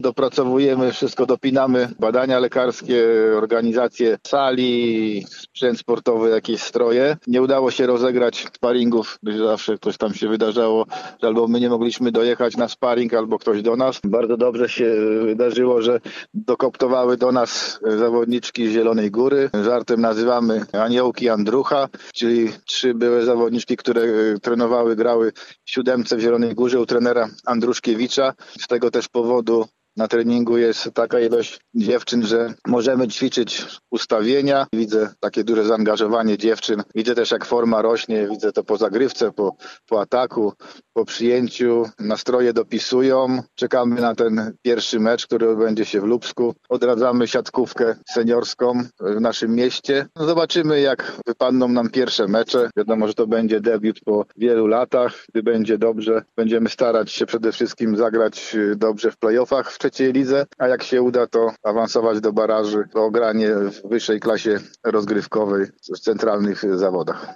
Dopracowujemy wszystko, dopinamy badania lekarskie, organizację sali, sprzęt sportowy, jakieś stroje. Nie udało się rozegrać sparingów, gdyż zawsze coś tam się wydarzało, że albo my nie mogliśmy dojechać na sparing, albo ktoś do nas. Bardzo dobrze się wydarzyło, że dokoptowały do nas zawodniczki Zielonej Góry. Żartem nazywamy Aniołki Andrucha, czyli trzy były zawodniczki, które e, trenowały, grały w siódemce w Zielonej Górze u trenera Andruszkiewicza. Z tego też powodu na treningu jest taka ilość dziewczyn, że możemy ćwiczyć ustawienia. Widzę takie duże zaangażowanie dziewczyn. Widzę też jak forma rośnie. Widzę to po zagrywce, po, po ataku, po przyjęciu. Nastroje dopisują. Czekamy na ten pierwszy mecz, który odbędzie się w Lubsku. Odradzamy siatkówkę seniorską w naszym mieście. No zobaczymy jak wypadną nam pierwsze mecze. Wiadomo, że to będzie debiut po wielu latach. Gdy będzie dobrze, będziemy starać się przede wszystkim zagrać dobrze w playoffach w trzeciej lidze, a jak się uda, to awansować do baraży o granie w wyższej klasie rozgrywkowej w centralnych zawodach.